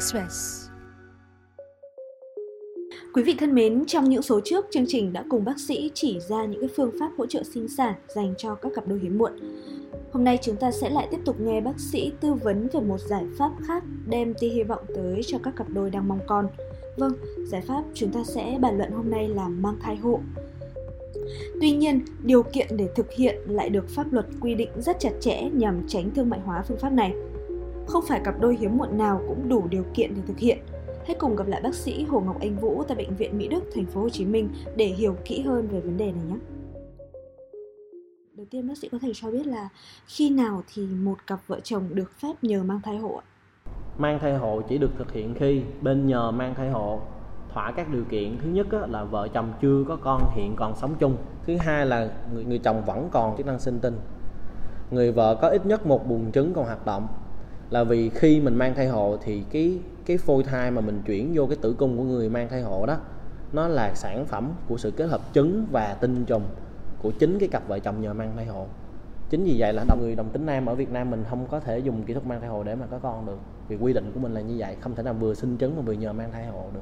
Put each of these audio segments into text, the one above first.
Express. Quý vị thân mến, trong những số trước, chương trình đã cùng bác sĩ chỉ ra những cái phương pháp hỗ trợ sinh sản dành cho các cặp đôi hiếm muộn. Hôm nay chúng ta sẽ lại tiếp tục nghe bác sĩ tư vấn về một giải pháp khác đem tia hy vọng tới cho các cặp đôi đang mong con. Vâng, giải pháp chúng ta sẽ bàn luận hôm nay là mang thai hộ. Tuy nhiên, điều kiện để thực hiện lại được pháp luật quy định rất chặt chẽ nhằm tránh thương mại hóa phương pháp này. Không phải cặp đôi hiếm muộn nào cũng đủ điều kiện để thực hiện. Hãy cùng gặp lại bác sĩ Hồ Ngọc Anh Vũ tại bệnh viện Mỹ Đức, thành phố Hồ Chí Minh để hiểu kỹ hơn về vấn đề này nhé. Đầu tiên bác sĩ có thể cho biết là khi nào thì một cặp vợ chồng được phép nhờ mang thai hộ? Mang thai hộ chỉ được thực hiện khi bên nhờ mang thai hộ thỏa các điều kiện thứ nhất là vợ chồng chưa có con hiện còn sống chung thứ hai là người, người chồng vẫn còn chức năng sinh tinh người vợ có ít nhất một buồng trứng còn hoạt động là vì khi mình mang thai hộ thì cái cái phôi thai mà mình chuyển vô cái tử cung của người mang thai hộ đó, nó là sản phẩm của sự kết hợp trứng và tinh trùng của chính cái cặp vợ chồng nhờ mang thai hộ. Chính vì vậy là đồng người đồng tính nam ở Việt Nam mình không có thể dùng kỹ thuật mang thai hộ để mà có con được. Vì quy định của mình là như vậy, không thể nào vừa sinh trứng mà vừa nhờ mang thai hộ được.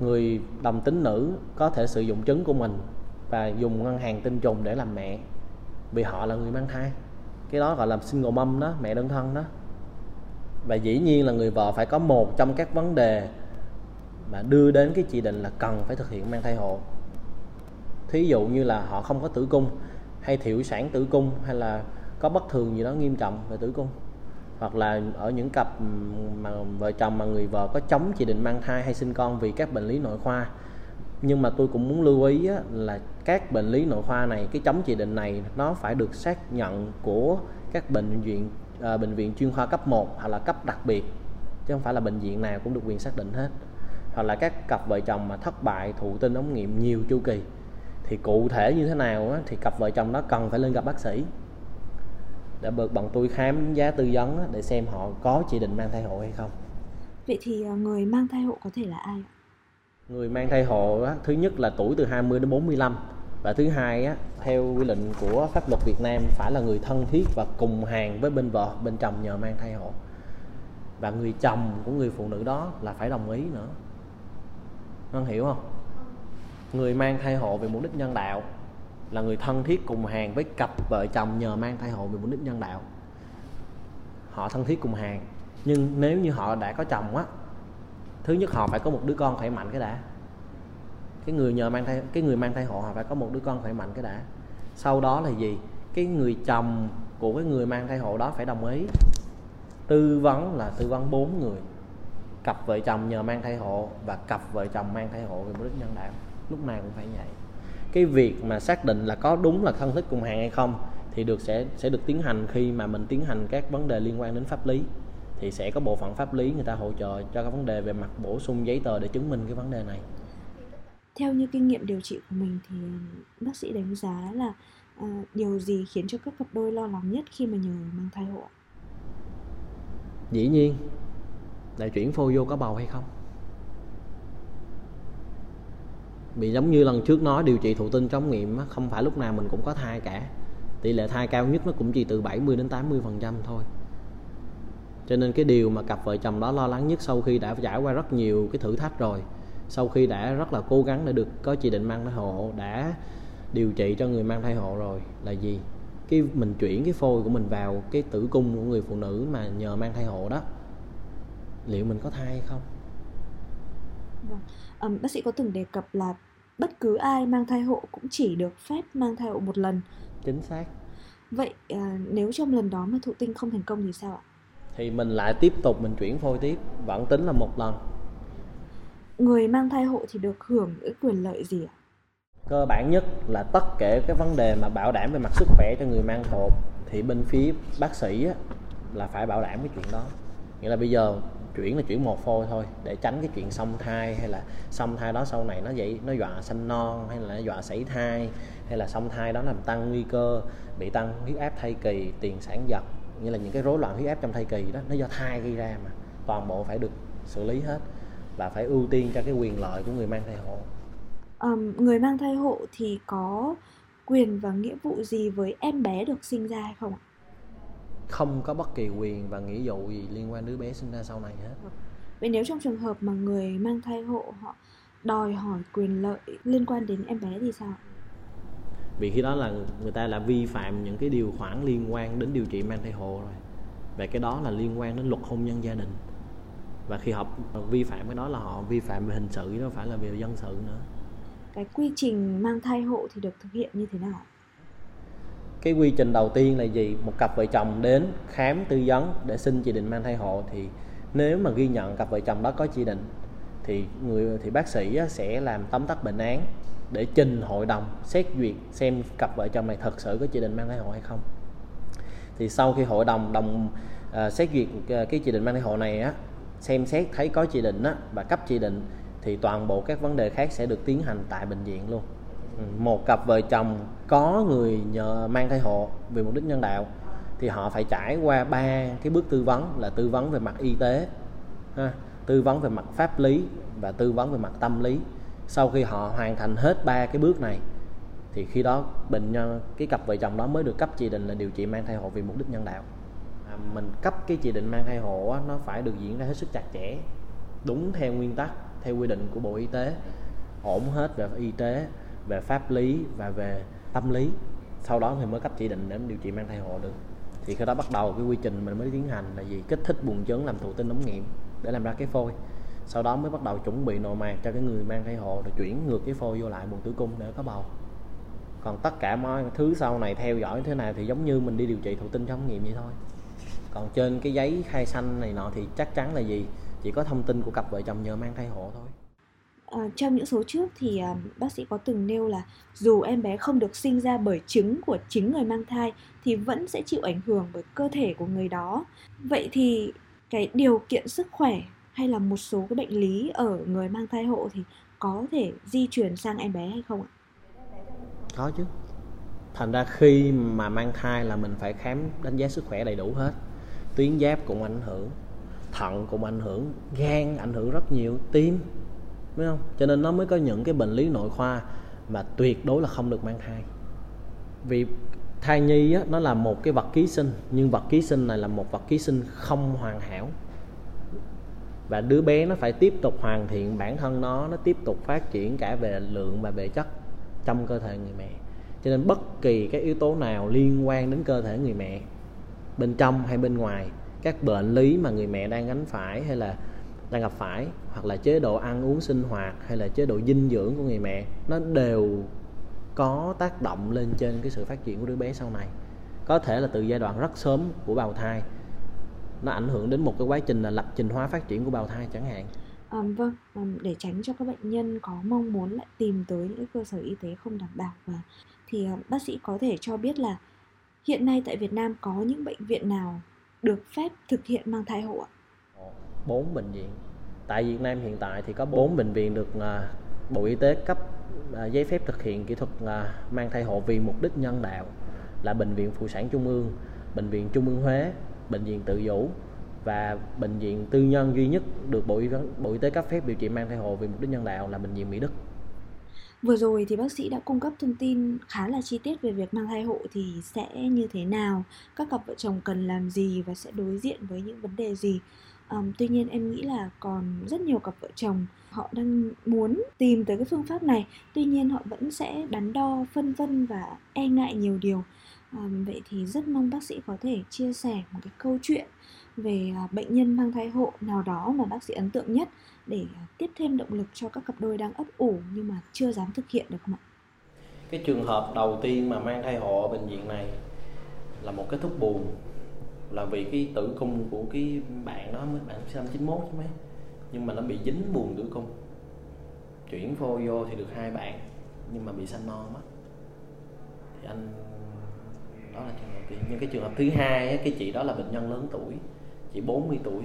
Người đồng tính nữ có thể sử dụng trứng của mình và dùng ngân hàng tinh trùng để làm mẹ, vì họ là người mang thai. Cái đó gọi là single mom đó, mẹ đơn thân đó và dĩ nhiên là người vợ phải có một trong các vấn đề mà đưa đến cái chỉ định là cần phải thực hiện mang thai hộ. Thí dụ như là họ không có tử cung hay thiểu sản tử cung hay là có bất thường gì đó nghiêm trọng về tử cung. Hoặc là ở những cặp mà vợ chồng mà người vợ có chống chỉ định mang thai hay sinh con vì các bệnh lý nội khoa. Nhưng mà tôi cũng muốn lưu ý á, là các bệnh lý nội khoa này cái chống chỉ định này nó phải được xác nhận của các bệnh viện à, bệnh viện chuyên khoa cấp 1 hoặc là cấp đặc biệt chứ không phải là bệnh viện nào cũng được quyền xác định hết. Hoặc là các cặp vợ chồng mà thất bại thụ tinh ống nghiệm nhiều chu kỳ thì cụ thể như thế nào á, thì cặp vợ chồng đó cần phải lên gặp bác sĩ. Để được bọn tôi khám giá tư vấn để xem họ có chỉ định mang thai hộ hay không. Vậy thì à, người mang thai hộ có thể là ai người mang thai hộ á, thứ nhất là tuổi từ 20 đến 45 và thứ hai á, theo quy định của pháp luật Việt Nam phải là người thân thiết và cùng hàng với bên vợ bên chồng nhờ mang thai hộ. Và người chồng của người phụ nữ đó là phải đồng ý nữa. Con hiểu không? Người mang thai hộ về mục đích nhân đạo là người thân thiết cùng hàng với cặp vợ chồng nhờ mang thai hộ vì mục đích nhân đạo. Họ thân thiết cùng hàng nhưng nếu như họ đã có chồng á thứ nhất họ phải có một đứa con khỏe mạnh cái đã cái người nhờ mang thai, cái người mang thai hộ họ phải có một đứa con khỏe mạnh cái đã. Sau đó là gì? Cái người chồng của cái người mang thai hộ đó phải đồng ý. Tư vấn là tư vấn bốn người. Cặp vợ chồng nhờ mang thai hộ và cặp vợ chồng mang thai hộ về mục đích nhân đạo. Lúc nào cũng phải vậy. Cái việc mà xác định là có đúng là thân thích cùng hàng hay không thì được sẽ sẽ được tiến hành khi mà mình tiến hành các vấn đề liên quan đến pháp lý. Thì sẽ có bộ phận pháp lý người ta hỗ trợ cho các vấn đề về mặt bổ sung giấy tờ để chứng minh cái vấn đề này theo như kinh nghiệm điều trị của mình thì bác sĩ đánh giá là à, điều gì khiến cho các cặp đôi lo lắng nhất khi mà nhờ mang thai hộ dĩ nhiên là chuyển phôi vô có bầu hay không? Bị giống như lần trước nói điều trị thụ tinh chống nghiệm không phải lúc nào mình cũng có thai cả. Tỷ lệ thai cao nhất nó cũng chỉ từ 70 đến 80 phần trăm thôi. Cho nên cái điều mà cặp vợ chồng đó lo lắng nhất sau khi đã trải qua rất nhiều cái thử thách rồi sau khi đã rất là cố gắng để được có chỉ định mang thai hộ đã điều trị cho người mang thai hộ rồi là gì? Cái mình chuyển cái phôi của mình vào cái tử cung của người phụ nữ mà nhờ mang thai hộ đó. Liệu mình có thai hay không? Vâng. um, bác sĩ có từng đề cập là bất cứ ai mang thai hộ cũng chỉ được phép mang thai hộ một lần. Chính xác. Vậy à, nếu trong lần đó mà thụ tinh không thành công thì sao ạ? Thì mình lại tiếp tục mình chuyển phôi tiếp vẫn tính là một lần người mang thai hộ thì được hưởng những quyền lợi gì ạ? Cơ bản nhất là tất cả các vấn đề mà bảo đảm về mặt sức khỏe cho người mang hộ thì bên phía bác sĩ là phải bảo đảm cái chuyện đó. Nghĩa là bây giờ chuyển là chuyển một phôi thôi, để tránh cái chuyện song thai hay là song thai đó sau này nó vậy nó dọa sanh non hay là nó dọa sảy thai hay là song thai đó làm tăng nguy cơ bị tăng huyết áp thai kỳ, tiền sản giật như là những cái rối loạn huyết áp trong thai kỳ đó, nó do thai gây ra mà. Toàn bộ phải được xử lý hết và phải ưu tiên cho cái quyền lợi của người mang thai hộ. Um, người mang thai hộ thì có quyền và nghĩa vụ gì với em bé được sinh ra hay không ạ? không có bất kỳ quyền và nghĩa vụ gì liên quan đứa bé sinh ra sau này hết. Vậy nếu trong trường hợp mà người mang thai hộ họ đòi hỏi quyền lợi liên quan đến em bé thì sao vì khi đó là người ta là vi phạm những cái điều khoản liên quan đến điều trị mang thai hộ rồi. Và cái đó là liên quan đến luật hôn nhân gia đình và khi họ vi phạm cái đó là họ vi phạm về hình sự chứ không phải là về dân sự nữa. Cái quy trình mang thai hộ thì được thực hiện như thế nào? Cái quy trình đầu tiên là gì? Một cặp vợ chồng đến khám tư vấn để xin chỉ định mang thai hộ thì nếu mà ghi nhận cặp vợ chồng đó có chỉ định thì người thì bác sĩ sẽ làm tóm tắt bệnh án để trình hội đồng xét duyệt xem cặp vợ chồng này thật sự có chỉ định mang thai hộ hay không. Thì sau khi hội đồng đồng uh, xét duyệt uh, cái chỉ định mang thai hộ này á xem xét thấy có chỉ định á và cấp chỉ định thì toàn bộ các vấn đề khác sẽ được tiến hành tại bệnh viện luôn. Ừ, một cặp vợ chồng có người nhờ mang thai hộ vì mục đích nhân đạo thì họ phải trải qua ba cái bước tư vấn là tư vấn về mặt y tế ha, tư vấn về mặt pháp lý và tư vấn về mặt tâm lý. Sau khi họ hoàn thành hết ba cái bước này thì khi đó bệnh nhân cái cặp vợ chồng đó mới được cấp chỉ định là điều trị mang thai hộ vì mục đích nhân đạo mình cấp cái chỉ định mang thai hộ á, nó phải được diễn ra hết sức chặt chẽ đúng theo nguyên tắc theo quy định của bộ y tế ổn hết về y tế về pháp lý và về tâm lý. Sau đó thì mới cấp chỉ định để điều trị mang thai hộ được. Thì khi đó bắt đầu cái quy trình mình mới tiến hành là gì? Kích thích buồng trứng làm thụ tinh ống nghiệm để làm ra cái phôi. Sau đó mới bắt đầu chuẩn bị nội mạc cho cái người mang thai hộ rồi chuyển ngược cái phôi vô lại buồng tử cung để có bầu. Còn tất cả mọi thứ sau này theo dõi thế này thì giống như mình đi điều trị thụ tinh trong ống nghiệm vậy thôi còn trên cái giấy khai sanh này nọ thì chắc chắn là gì chỉ có thông tin của cặp vợ chồng nhờ mang thai hộ thôi à, trong những số trước thì à, bác sĩ có từng nêu là dù em bé không được sinh ra bởi trứng của chính người mang thai thì vẫn sẽ chịu ảnh hưởng bởi cơ thể của người đó vậy thì cái điều kiện sức khỏe hay là một số cái bệnh lý ở người mang thai hộ thì có thể di truyền sang em bé hay không ạ? Có chứ. Thành ra khi mà mang thai là mình phải khám đánh giá sức khỏe đầy đủ hết. Tuyến giáp cũng ảnh hưởng, thận cũng ảnh hưởng, gan ảnh hưởng rất nhiều, tim, đúng không? Cho nên nó mới có những cái bệnh lý nội khoa mà tuyệt đối là không được mang thai. Vì thai nhi á, nó là một cái vật ký sinh nhưng vật ký sinh này là một vật ký sinh không hoàn hảo và đứa bé nó phải tiếp tục hoàn thiện bản thân nó nó tiếp tục phát triển cả về lượng và về chất trong cơ thể người mẹ cho nên bất kỳ cái yếu tố nào liên quan đến cơ thể người mẹ bên trong hay bên ngoài các bệnh lý mà người mẹ đang gánh phải hay là đang gặp phải hoặc là chế độ ăn uống sinh hoạt hay là chế độ dinh dưỡng của người mẹ nó đều có tác động lên trên cái sự phát triển của đứa bé sau này. Có thể là từ giai đoạn rất sớm của bào thai nó ảnh hưởng đến một cái quá trình là lập trình hóa phát triển của bào thai chẳng hạn. À, vâng, để tránh cho các bệnh nhân có mong muốn lại tìm tới những cơ sở y tế không đảm bảo và thì ờ, bác sĩ có thể cho biết là hiện nay tại Việt Nam có những bệnh viện nào được phép thực hiện mang thai hộ ạ? Ờ, bốn bệnh viện. Tại Việt Nam hiện tại thì có bốn bệnh viện được à, Bộ Y tế cấp à, giấy phép thực hiện kỹ thuật à, mang thai hộ vì mục đích nhân đạo là bệnh viện phụ sản trung ương, bệnh viện Trung ương Huế, bệnh viện tự Dũ và bệnh viện tư nhân duy nhất được Bộ Y, Bộ Y tế cấp phép điều trị mang thai hộ vì mục đích nhân đạo là bệnh viện Mỹ Đức. Vừa rồi thì bác sĩ đã cung cấp thông tin khá là chi tiết về việc mang thai hộ thì sẽ như thế nào, các cặp vợ chồng cần làm gì và sẽ đối diện với những vấn đề gì. Um, tuy nhiên em nghĩ là còn rất nhiều cặp vợ chồng họ đang muốn tìm tới cái phương pháp này tuy nhiên họ vẫn sẽ đắn đo phân vân và e ngại nhiều điều à, vậy thì rất mong bác sĩ có thể chia sẻ một cái câu chuyện về à, bệnh nhân mang thai hộ nào đó mà bác sĩ ấn tượng nhất để à, tiếp thêm động lực cho các cặp đôi đang ấp ủ nhưng mà chưa dám thực hiện được không ạ? Cái trường hợp đầu tiên mà mang thai hộ ở bệnh viện này là một kết thúc buồn là vì cái tử cung của cái bạn đó mới bạn sinh năm 91 chứ mấy nhưng mà nó bị dính buồn tử cung chuyển phôi vô thì được hai bạn nhưng mà bị sanh non mất thì anh đó là trường hợp tiên nhưng cái trường hợp thứ hai cái chị đó là bệnh nhân lớn tuổi chị 40 tuổi.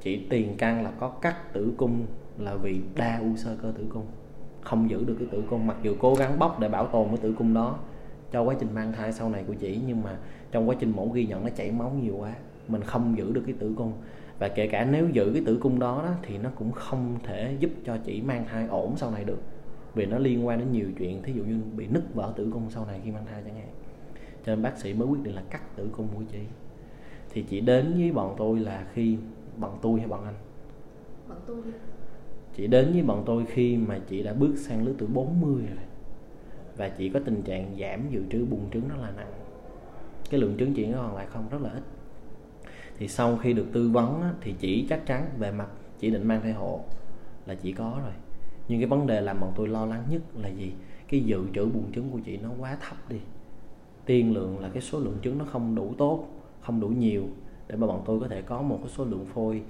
Chị tiền căn là có cắt tử cung là vì đa u sơ cơ tử cung không giữ được cái tử cung. Mặc dù cố gắng bóc để bảo tồn cái tử cung đó cho quá trình mang thai sau này của chị nhưng mà trong quá trình mổ ghi nhận nó chảy máu nhiều quá mình không giữ được cái tử cung. Và kể cả nếu giữ cái tử cung đó, đó thì nó cũng không thể giúp cho chị mang thai ổn sau này được vì nó liên quan đến nhiều chuyện. Thí dụ như bị nứt vỡ tử cung sau này khi mang thai chẳng hạn cho nên bác sĩ mới quyết định là cắt tử cung của chị. Thì chị đến với bọn tôi là khi bọn tôi hay bọn anh? Bọn tôi chị đến với bọn tôi khi mà chị đã bước sang lứa tuổi 40 rồi. Và chị có tình trạng giảm dự trữ bùng trứng rất là nặng. Cái lượng trứng chị nó còn lại không rất là ít. Thì sau khi được tư vấn á, thì chỉ chắc chắn về mặt chỉ định mang thai hộ là chị có rồi. Nhưng cái vấn đề làm bọn tôi lo lắng nhất là gì? Cái dự trữ buồng trứng của chị nó quá thấp đi tiên lượng là cái số lượng trứng nó không đủ tốt, không đủ nhiều để mà bọn tôi có thể có một cái số lượng phôi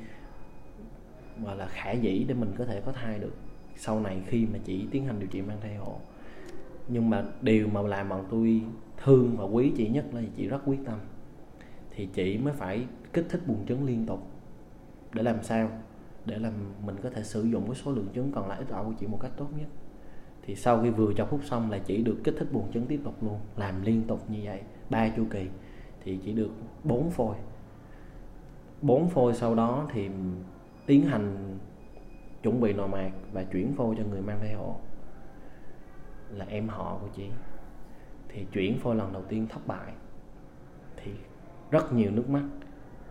và là khả dĩ để mình có thể có thai được sau này khi mà chị tiến hành điều trị mang thai hộ. Nhưng mà điều mà làm bọn tôi thương và quý chị nhất là chị rất quyết tâm, thì chị mới phải kích thích buồng trứng liên tục. Để làm sao? Để làm mình có thể sử dụng cái số lượng trứng còn lại ít ỏi của chị một cách tốt nhất thì sau khi vừa cho hút xong là chỉ được kích thích buồng trứng tiếp tục luôn, làm liên tục như vậy, ba chu kỳ, thì chỉ được 4 phôi. 4 phôi sau đó thì tiến hành chuẩn bị nội mạc và chuyển phôi cho người mang thai hộ, là em họ của chị. Thì chuyển phôi lần đầu tiên thất bại, thì rất nhiều nước mắt.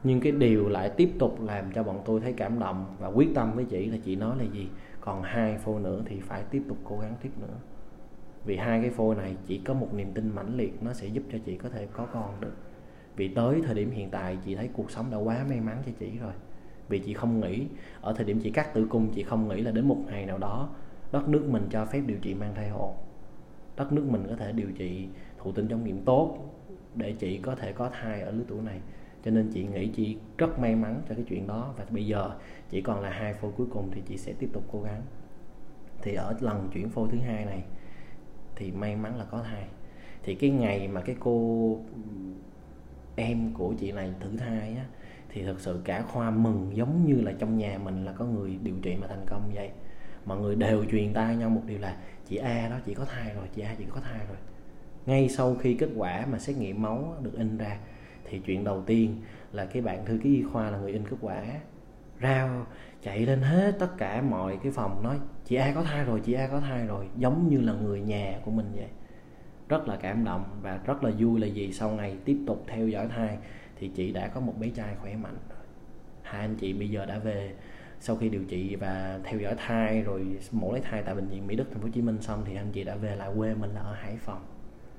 Nhưng cái điều lại tiếp tục làm cho bọn tôi thấy cảm động và quyết tâm với chị là chị nói là gì? Còn hai phôi nữa thì phải tiếp tục cố gắng tiếp nữa. Vì hai cái phôi này chỉ có một niềm tin mãnh liệt, nó sẽ giúp cho chị có thể có con được. Vì tới thời điểm hiện tại, chị thấy cuộc sống đã quá may mắn cho chị rồi. Vì chị không nghĩ, ở thời điểm chị cắt tử cung, chị không nghĩ là đến một ngày nào đó, đất nước mình cho phép điều trị mang thai hộ. Đất nước mình có thể điều trị thụ tinh trong nghiệm tốt để chị có thể có thai ở lứa tuổi này cho nên chị nghĩ chị rất may mắn cho cái chuyện đó. Và bây giờ chỉ còn là hai phôi cuối cùng thì chị sẽ tiếp tục cố gắng. Thì ở lần chuyển phôi thứ hai này thì may mắn là có thai. Thì cái ngày mà cái cô em của chị này thử thai á, thì thật sự cả khoa mừng giống như là trong nhà mình là có người điều trị mà thành công vậy. Mọi người đều truyền tai nhau một điều là chị A đó, chị có thai rồi, chị A, chị có thai rồi. Ngay sau khi kết quả mà xét nghiệm máu được in ra thì chuyện đầu tiên là cái bạn thư ký y khoa là người in kết quả, rao, chạy lên hết tất cả mọi cái phòng, nói, chị A có thai rồi, chị A có thai rồi. Giống như là người nhà của mình vậy. Rất là cảm động và rất là vui là gì sau ngày tiếp tục theo dõi thai thì chị đã có một bé trai khỏe mạnh hai anh chị bây giờ đã về. Sau khi điều trị và theo dõi thai rồi, mổ lấy thai tại bệnh viện Mỹ Đức, thành phố Hồ Chí Minh xong thì anh chị đã về lại quê mình là ở Hải Phòng,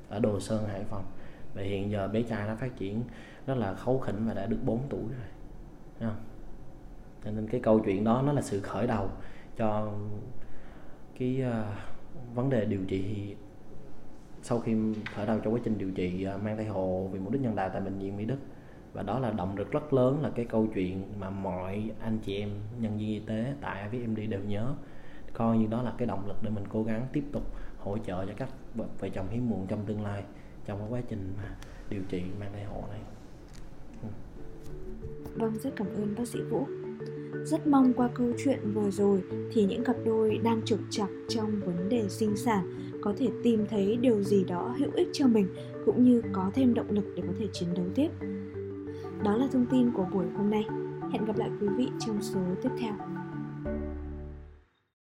ở Đồ Sơn, Hải Phòng và hiện giờ bé trai nó phát triển rất là khấu khỉnh và đã được 4 tuổi rồi. Thấy không? cho nên cái câu chuyện đó nó là sự khởi đầu cho cái uh, vấn đề điều trị sau khi khởi đầu trong quá trình điều trị uh, mang thai hộ vì mục đích nhân đạo tại bệnh viện Mỹ Đức. Và đó là động lực rất lớn là cái câu chuyện mà mọi anh chị em nhân viên y tế tại VMD đều nhớ. Coi như đó là cái động lực để mình cố gắng tiếp tục hỗ trợ cho các vợ chồng hiếm muộn trong tương lai trong cái quá trình mà điều trị mang thai hộ này. Ừ. vâng rất cảm ơn bác sĩ vũ. Rất mong qua câu chuyện vừa rồi thì những cặp đôi đang trục trặc trong vấn đề sinh sản có thể tìm thấy điều gì đó hữu ích cho mình cũng như có thêm động lực để có thể chiến đấu tiếp. Đó là thông tin của buổi hôm nay. Hẹn gặp lại quý vị trong số tiếp theo.